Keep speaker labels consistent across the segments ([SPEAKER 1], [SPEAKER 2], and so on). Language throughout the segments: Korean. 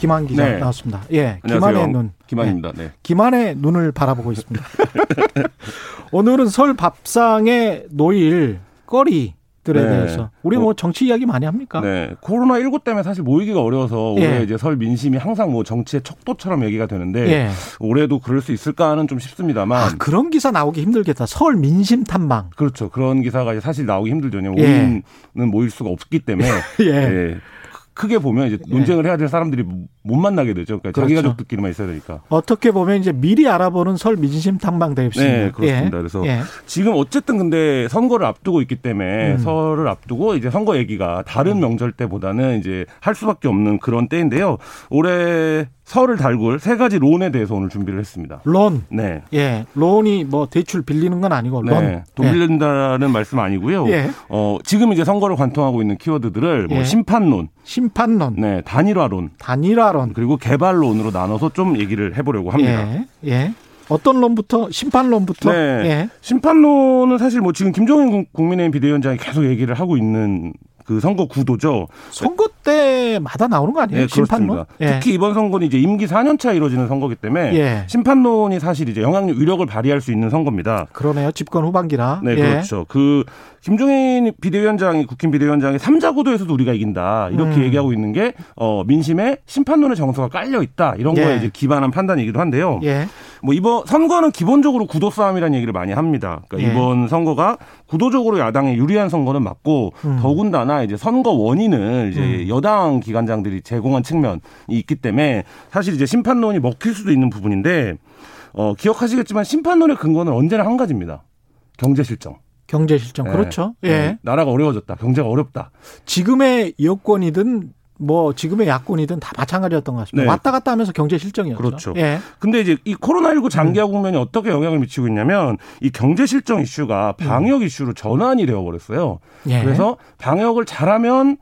[SPEAKER 1] 김한 기자
[SPEAKER 2] 네.
[SPEAKER 1] 나왔습니다. 예,
[SPEAKER 2] 안녕하세요.
[SPEAKER 1] 김한의 눈.
[SPEAKER 2] 김한입니다.
[SPEAKER 1] 예,
[SPEAKER 2] 네.
[SPEAKER 1] 김한의 눈을 바라보고 있습니다. 오늘은 설 밥상의 노일 거리 들에
[SPEAKER 2] 네.
[SPEAKER 1] 대해서 우리 뭐 정치 이야기 많이 합니까?
[SPEAKER 2] 네. 코로나 19 때문에 사실 모이기가 어려워서 올해
[SPEAKER 1] 예.
[SPEAKER 2] 이제 설 민심이 항상 뭐 정치의 척도처럼 얘기가 되는데
[SPEAKER 1] 예.
[SPEAKER 2] 올해도 그럴 수 있을까는 좀 싶습니다만
[SPEAKER 1] 아, 그런 기사 나오기 힘들겠다. 설 민심 탐방.
[SPEAKER 2] 그렇죠. 그런 기사가 사실 나오기 힘들죠. 왜냐면
[SPEAKER 1] 예.
[SPEAKER 2] 5인은 모일 수가 없기 때문에
[SPEAKER 1] 예.
[SPEAKER 2] 예. 크게 보면 이제 논쟁을 해야 될 사람들이 못 만나게 되죠. 그러니까 자기
[SPEAKER 1] 그렇죠.
[SPEAKER 2] 가족들끼리만 있어야 되니까.
[SPEAKER 1] 어떻게 보면 이제 미리 알아보는 설 민심 탐방 되겠습니다.
[SPEAKER 2] 네, 그렇습니다.
[SPEAKER 1] 예.
[SPEAKER 2] 그래서
[SPEAKER 1] 예.
[SPEAKER 2] 지금 어쨌든 근데 선거를 앞두고 있기 때문에
[SPEAKER 1] 음.
[SPEAKER 2] 설을 앞두고 이제 선거 얘기가 다른 명절 때보다는 이제 할 수밖에 없는 그런 때인데요. 올해 설을 달굴 세 가지 론에 대해서 오늘 준비를 했습니다.
[SPEAKER 1] 론.
[SPEAKER 2] 네.
[SPEAKER 1] 예. 론이 뭐 대출 빌리는 건 아니고 론.
[SPEAKER 2] 네. 돈 빌린다는 말씀 아니고요.
[SPEAKER 1] 예.
[SPEAKER 2] 어, 지금 이제 선거를 관통하고 있는 키워드들을 뭐
[SPEAKER 1] 예.
[SPEAKER 2] 심판론,
[SPEAKER 1] 심판론,
[SPEAKER 2] 네, 단일화론,
[SPEAKER 1] 단일화론.
[SPEAKER 2] 그리고 개발론으로 나눠서 좀 얘기를 해 보려고 합니다.
[SPEAKER 1] 예. 예. 어떤 론부터 심판론부터
[SPEAKER 2] 네.
[SPEAKER 1] 예.
[SPEAKER 2] 심판론은 사실 뭐 지금 김종인 국- 국민의힘 비대위원장이 계속 얘기를 하고 있는 그 선거 구도죠.
[SPEAKER 1] 선거 때마다 나오는 거 아니에요?
[SPEAKER 2] 네,
[SPEAKER 1] 심판론?
[SPEAKER 2] 그렇습니다.
[SPEAKER 1] 예.
[SPEAKER 2] 특히 이번 선거는 이제 임기 4년 차 이루어지는 선거기 때문에
[SPEAKER 1] 예.
[SPEAKER 2] 심판론이 사실 이제 영향력 위력을 발휘할 수 있는 선거입니다.
[SPEAKER 1] 그러네요. 집권 후반기라.
[SPEAKER 2] 네,
[SPEAKER 1] 예.
[SPEAKER 2] 그렇죠. 그 김종인 비대위원장이 국힘 비대위원장이 삼자 구도에서도 우리가 이긴다 이렇게
[SPEAKER 1] 음.
[SPEAKER 2] 얘기하고 있는 게 어, 민심에 심판론의 정서가 깔려 있다 이런
[SPEAKER 1] 예.
[SPEAKER 2] 거에 이제 기반한 판단이기도 한데요.
[SPEAKER 1] 예.
[SPEAKER 2] 뭐 이번 선거는 기본적으로 구도 싸움이라는 얘기를 많이 합니다. 그러니까
[SPEAKER 1] 예.
[SPEAKER 2] 이번 선거가 구도적으로 야당에 유리한 선거는 맞고
[SPEAKER 1] 음.
[SPEAKER 2] 더군다나 이제 선거 원인을 이제 여당 기관장들이 제공한 측면이 있기 때문에 사실 이제 심판론이 먹힐 수도 있는 부분인데 어 기억하시겠지만 심판론의 근거는 언제나 한 가지입니다. 경제 실정.
[SPEAKER 1] 경제 실정.
[SPEAKER 2] 네.
[SPEAKER 1] 그렇죠. 예.
[SPEAKER 2] 네, 나라가 어려워졌다. 경제가 어렵다.
[SPEAKER 1] 지금의 여권이든 뭐 지금의 야권이든 다 마찬가지였던 것 같습니다.
[SPEAKER 2] 네.
[SPEAKER 1] 왔다 갔다 하면서 경제 실정이었죠.
[SPEAKER 2] 그렇죠.
[SPEAKER 1] 예.
[SPEAKER 2] 근데 이제 이 코로나19
[SPEAKER 1] 음.
[SPEAKER 2] 장기화 국면이 어떻게 영향을 미치고 있냐면 이 경제 실정 이슈가 방역 이슈로 전환이 되어 버렸어요.
[SPEAKER 1] 음. 예.
[SPEAKER 2] 그래서 방역을 잘하면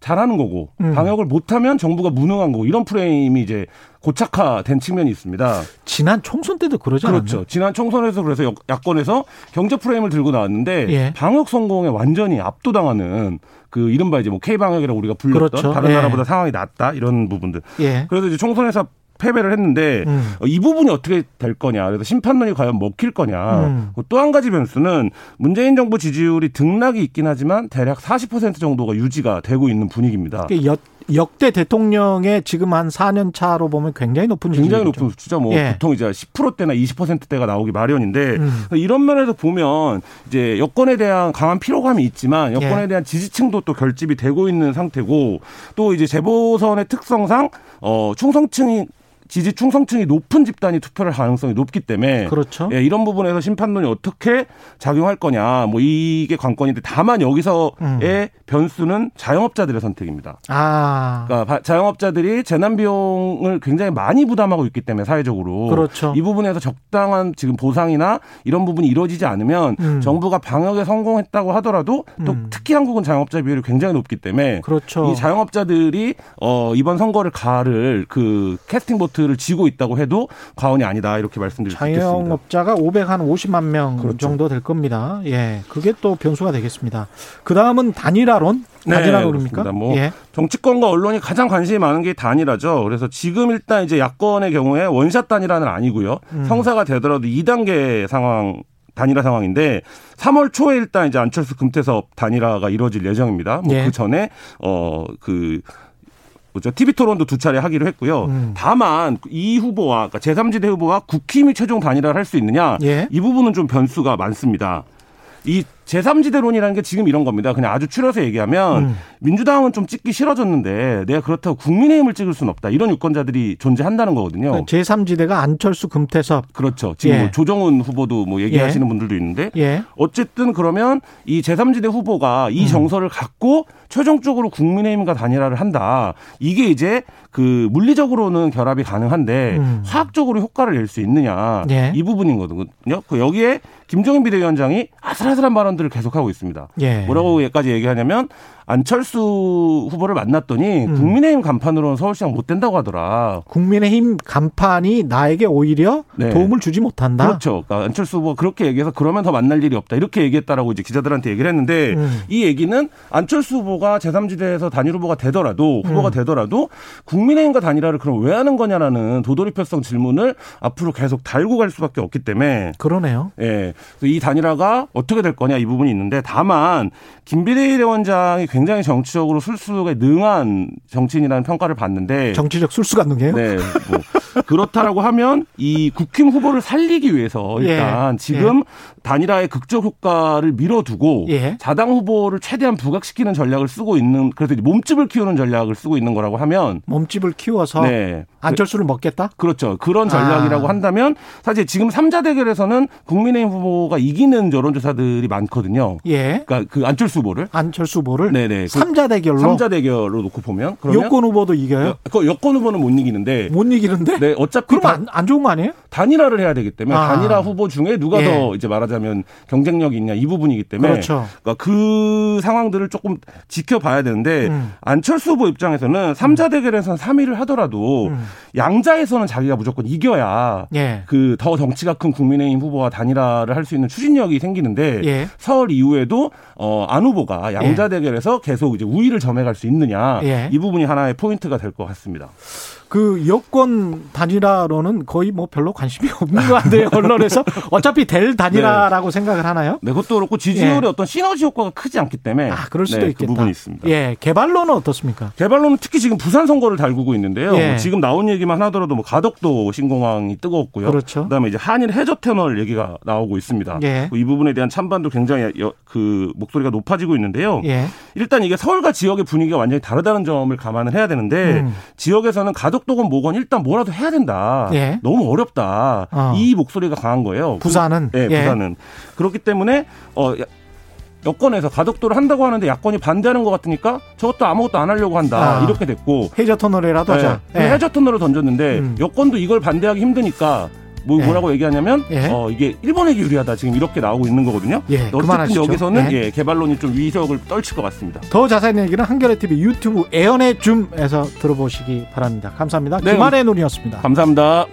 [SPEAKER 2] 잘하는 거고
[SPEAKER 1] 음.
[SPEAKER 2] 방역을 못하면 정부가 무능한 거고 이런 프레임이 이제 고착화된 측면이 있습니다.
[SPEAKER 1] 지난 총선 때도 그러지 않았나요?
[SPEAKER 2] 그렇죠. 지난 총선에서 그래서 여- 야권에서 경제 프레임을 들고 나왔는데
[SPEAKER 1] 예.
[SPEAKER 2] 방역 성공에 완전히 압도당하는 그 이른바 이제 뭐 K 방역이라고 우리가 불렸던
[SPEAKER 1] 그렇죠.
[SPEAKER 2] 다른
[SPEAKER 1] 예.
[SPEAKER 2] 나라보다 상황이 낫다 이런 부분들.
[SPEAKER 1] 예.
[SPEAKER 2] 그래서 이제 총선에서 패배를 했는데
[SPEAKER 1] 음.
[SPEAKER 2] 어, 이 부분이 어떻게 될 거냐. 그래서 심판론이 과연 먹힐 거냐.
[SPEAKER 1] 음.
[SPEAKER 2] 또한 가지 변수는 문재인 정부 지지율이 등락이 있긴 하지만 대략 40% 정도가 유지가 되고 있는 분위기입니다.
[SPEAKER 1] 그 역, 역대 대통령의 지금 한 4년 차로 보면 굉장히 높은
[SPEAKER 2] 굉장히. 높은 수치죠. 뭐
[SPEAKER 1] 예.
[SPEAKER 2] 보통 이제 10%대나 20%대가 나오기 마련인데
[SPEAKER 1] 음.
[SPEAKER 2] 이런 면에서 보면 이제 여권에 대한 강한 피로감이 있지만 여권에
[SPEAKER 1] 예.
[SPEAKER 2] 대한 지지층도 또 결집이 되고 있는 상태고 또 이제 재보선의 특성상 어 충성층이 지지 충성층이 높은 집단이 투표할 가능성이 높기 때문에
[SPEAKER 1] 그렇죠.
[SPEAKER 2] 예, 이런 부분에서 심판론이 어떻게 작용할 거냐 뭐 이게 관건인데 다만 여기서의
[SPEAKER 1] 음.
[SPEAKER 2] 변수는 자영업자들의 선택입니다.
[SPEAKER 1] 아.
[SPEAKER 2] 그러니까 바- 자영업자들이 재난 비용을 굉장히 많이 부담하고 있기 때문에 사회적으로
[SPEAKER 1] 그렇죠.
[SPEAKER 2] 이 부분에서 적당한 지금 보상이나 이런 부분이 이루어지지 않으면
[SPEAKER 1] 음.
[SPEAKER 2] 정부가 방역에 성공했다고 하더라도 또
[SPEAKER 1] 음.
[SPEAKER 2] 특히 한국은 자영업자 비율이 굉장히 높기 때문에
[SPEAKER 1] 그렇죠.
[SPEAKER 2] 이 자영업자들이 어 이번 선거를 가를 그 캐스팅 보트 를 쥐고 있다고 해도 과언이 아니다 이렇게 말씀드릴 수 있겠습니다.
[SPEAKER 1] 자영업자가 550만 명
[SPEAKER 2] 그렇죠.
[SPEAKER 1] 정도 될 겁니다. 예. 그게 또 변수가 되겠습니다. 그 다음은 단일화론?
[SPEAKER 2] 네,
[SPEAKER 1] 단일화론입니까?
[SPEAKER 2] 뭐
[SPEAKER 1] 예.
[SPEAKER 2] 정치권과 언론이 가장 관심이 많은 게 단일화죠. 그래서 지금 일단 이제 야권의 경우에 원샷 단일화는 아니고요.
[SPEAKER 1] 음.
[SPEAKER 2] 성사가 되더라도 2단계 상황 단일화 상황인데 3월 초에 일단 이제 안철수 금태섭 단일화가 이루어질 예정입니다. 뭐
[SPEAKER 1] 예.
[SPEAKER 2] 그 전에 어그 뭐죠? TV 토론도 두 차례 하기로 했고요.
[SPEAKER 1] 음.
[SPEAKER 2] 다만 이 후보와 그러니까 제3지대 후보와 국힘이 최종 단일화를 할 수 있느냐
[SPEAKER 1] 예.
[SPEAKER 2] 이 부분은 좀 변수가 많습니다. 이 제3지대론이라는 게 지금 이런 겁니다. 그냥 아주 추려서 얘기하면
[SPEAKER 1] 음.
[SPEAKER 2] 민주당은 좀 찍기 싫어졌는데 내가 그렇다고 국민의힘을 찍을 수는 없다. 이런 유권자들이 존재한다는 거거든요.
[SPEAKER 1] 제3지대가 안철수 금태섭.
[SPEAKER 2] 그렇죠. 지금
[SPEAKER 1] 예.
[SPEAKER 2] 뭐 조정훈 후보도 뭐 얘기하시는 분들도 있는데
[SPEAKER 1] 예.
[SPEAKER 2] 어쨌든 그러면 이 제3지대 후보가
[SPEAKER 1] 음.
[SPEAKER 2] 이 정서를 갖고 최종적으로 국민의힘과 단일화를 한다. 이게 이제 그 물리적으로는 결합이 가능한데
[SPEAKER 1] 음.
[SPEAKER 2] 화학적으로 효과를 낼 수 있느냐
[SPEAKER 1] 예.
[SPEAKER 2] 이 부분이거든요. 그 여기에 김종인 비대위원장이 아슬아슬한 발언 들을 계속하고 있습니다.
[SPEAKER 1] 예.
[SPEAKER 2] 뭐라고까지 얘기하냐면 안철수 후보를 만났더니
[SPEAKER 1] 음.
[SPEAKER 2] 국민의힘 간판으로는 서울시장 못 된다고 하더라.
[SPEAKER 1] 국민의힘 간판이 나에게 오히려
[SPEAKER 2] 네.
[SPEAKER 1] 도움을 주지 못한다.
[SPEAKER 2] 그렇죠. 그러니까 안철수 후보가 그렇게 얘기해서 그러면 더 만날 일이 없다. 이렇게 얘기했다라고 이제 기자들한테 얘기를 했는데
[SPEAKER 1] 음.
[SPEAKER 2] 이 얘기는 안철수 후보가 제3지대에서 단일 후보가 되더라도 후보가
[SPEAKER 1] 음.
[SPEAKER 2] 되더라도 국민의힘과 단일화를 그럼 왜 하는 거냐라는 도돌이표성 질문을 앞으로 계속 달고 갈 수밖에 없기 때문에
[SPEAKER 1] 그러네요.
[SPEAKER 2] 예. 이 단일화가 어떻게 될 거냐 이 부분이 있는데 다만 김비대위원장이 굉장히 정치적으로 술수에 능한 정치인이라는 평가를 받는데
[SPEAKER 1] 정치적 술수가 능해요.
[SPEAKER 2] 네. 뭐 그렇다라고 하면 이 국힘 후보를 살리기 위해서 일단
[SPEAKER 1] 예.
[SPEAKER 2] 지금 단일화의 극적 효과를 밀어두고
[SPEAKER 1] 예.
[SPEAKER 2] 자당 후보를 최대한 부각시키는 전략을 쓰고 있는 그래서 몸집을 키우는 전략을 쓰고 있는 거라고 하면
[SPEAKER 1] 몸집을 키워서
[SPEAKER 2] 네.
[SPEAKER 1] 안철수를 먹겠다.
[SPEAKER 2] 그렇죠. 그런 전략이라고
[SPEAKER 1] 아.
[SPEAKER 2] 한다면 사실 지금 3자 대결에서는 국민의힘 후보가 이기는 여론조사들이 많거든요.
[SPEAKER 1] 예.
[SPEAKER 2] 그러니까 그 안철수 후보를
[SPEAKER 1] 안철수 후보를
[SPEAKER 2] 네네. 그
[SPEAKER 1] 삼자 대결로
[SPEAKER 2] 3자 대결로 놓고 보면 그러면
[SPEAKER 1] 여권 후보도 이겨요.
[SPEAKER 2] 그 여권 후보는 못 이기는데
[SPEAKER 1] 못 이기는데?
[SPEAKER 2] 네, 어차피
[SPEAKER 1] 그럼
[SPEAKER 2] 다-
[SPEAKER 1] 안, 안 좋은 거 아니에요?
[SPEAKER 2] 단일화를 해야 되기 때문에
[SPEAKER 1] 아.
[SPEAKER 2] 단일화 후보 중에 누가
[SPEAKER 1] 예.
[SPEAKER 2] 더 이제 말하자면 경쟁력이 있냐 이 부분이기 때문에
[SPEAKER 1] 그렇죠.
[SPEAKER 2] 그러니까 그 상황들을 조금 지켜봐야 되는데
[SPEAKER 1] 음.
[SPEAKER 2] 안철수 후보 입장에서는 삼자 대결에서는 3위를 하더라도
[SPEAKER 1] 음.
[SPEAKER 2] 양자에서는 자기가 무조건 이겨야
[SPEAKER 1] 예.
[SPEAKER 2] 그더 덩치가 큰 국민의힘 후보와 단일화를 할 수 있는 추진력이 생기는데
[SPEAKER 1] 예.
[SPEAKER 2] 설 이후에도 어, 안 후보가 양자 대결에서 계속 이제 우위를 점해갈 수 있느냐
[SPEAKER 1] 예.
[SPEAKER 2] 이 부분이 하나의 포인트가 될 것 같습니다.
[SPEAKER 1] 그 여권 단일화로는 거의 뭐 별로 관심이 없는 것 같아요. 언론에서 어차피 될 단일화라고 생각을 하나요?
[SPEAKER 2] 네, 그것도 그렇고 지지율의
[SPEAKER 1] 예.
[SPEAKER 2] 어떤 시너지 효과가 크지 않기 때문에
[SPEAKER 1] 아, 그럴 수도
[SPEAKER 2] 네,
[SPEAKER 1] 있겠다.
[SPEAKER 2] 그 부분이 있습니다.
[SPEAKER 1] 예. 개발로는 어떻습니까?
[SPEAKER 2] 개발로는 특히 지금 부산 선거를 달구고 있는데요.
[SPEAKER 1] 예.
[SPEAKER 2] 뭐 지금 나온 얘기만 하더라도 뭐 가덕도 신공항이 뜨거웠고요.
[SPEAKER 1] 그렇죠.
[SPEAKER 2] 다음에 이제 한일 해저 터널 얘기가 나오고 있습니다.
[SPEAKER 1] 예.
[SPEAKER 2] 이 부분에 대한 찬반도 굉장히 여- 그 목소리가 높아지고 있는데요.
[SPEAKER 1] 예.
[SPEAKER 2] 일단 이게 서울과 지역의 분위기가 완전히 다르다는 점을 감안을 해야 되는데
[SPEAKER 1] 음.
[SPEAKER 2] 지역에서는 가덕 도건 뭐건 일단 뭐라도 해야 된다.
[SPEAKER 1] 예.
[SPEAKER 2] 너무 어렵다.
[SPEAKER 1] 어.
[SPEAKER 2] 이 목소리가 강한 거예요.
[SPEAKER 1] 부산은
[SPEAKER 2] 네,
[SPEAKER 1] 예.
[SPEAKER 2] 부산은 그렇기 때문에 어 야- 여권에서 가덕도를 한다고 하는데 야권이 반대하는 것 같으니까 저것도 아무것도 안 하려고 한다
[SPEAKER 1] 아.
[SPEAKER 2] 이렇게 됐고
[SPEAKER 1] 해저 터널이라도 하자.
[SPEAKER 2] 네.
[SPEAKER 1] 예.
[SPEAKER 2] 해저 터널을 던졌는데
[SPEAKER 1] 음.
[SPEAKER 2] 여권도 이걸 반대하기 힘드니까 뭐
[SPEAKER 1] 예.
[SPEAKER 2] 뭐라고 얘기하냐면
[SPEAKER 1] 예.
[SPEAKER 2] 어 이게 일본에게 유리하다 지금 이렇게 나오고 있는 거거든요.
[SPEAKER 1] 예,
[SPEAKER 2] 어쨌든. 여기서는
[SPEAKER 1] 예.
[SPEAKER 2] 예, 개발론이 좀 위력을 떨칠 것 같습니다.
[SPEAKER 1] 더 자세한 얘기는 한겨레 TV 유튜브 애연의 줌에서 들어보시기 바랍니다. 감사합니다.
[SPEAKER 2] 네.
[SPEAKER 1] 김한의 눈이었습니다.
[SPEAKER 2] 감사합니다.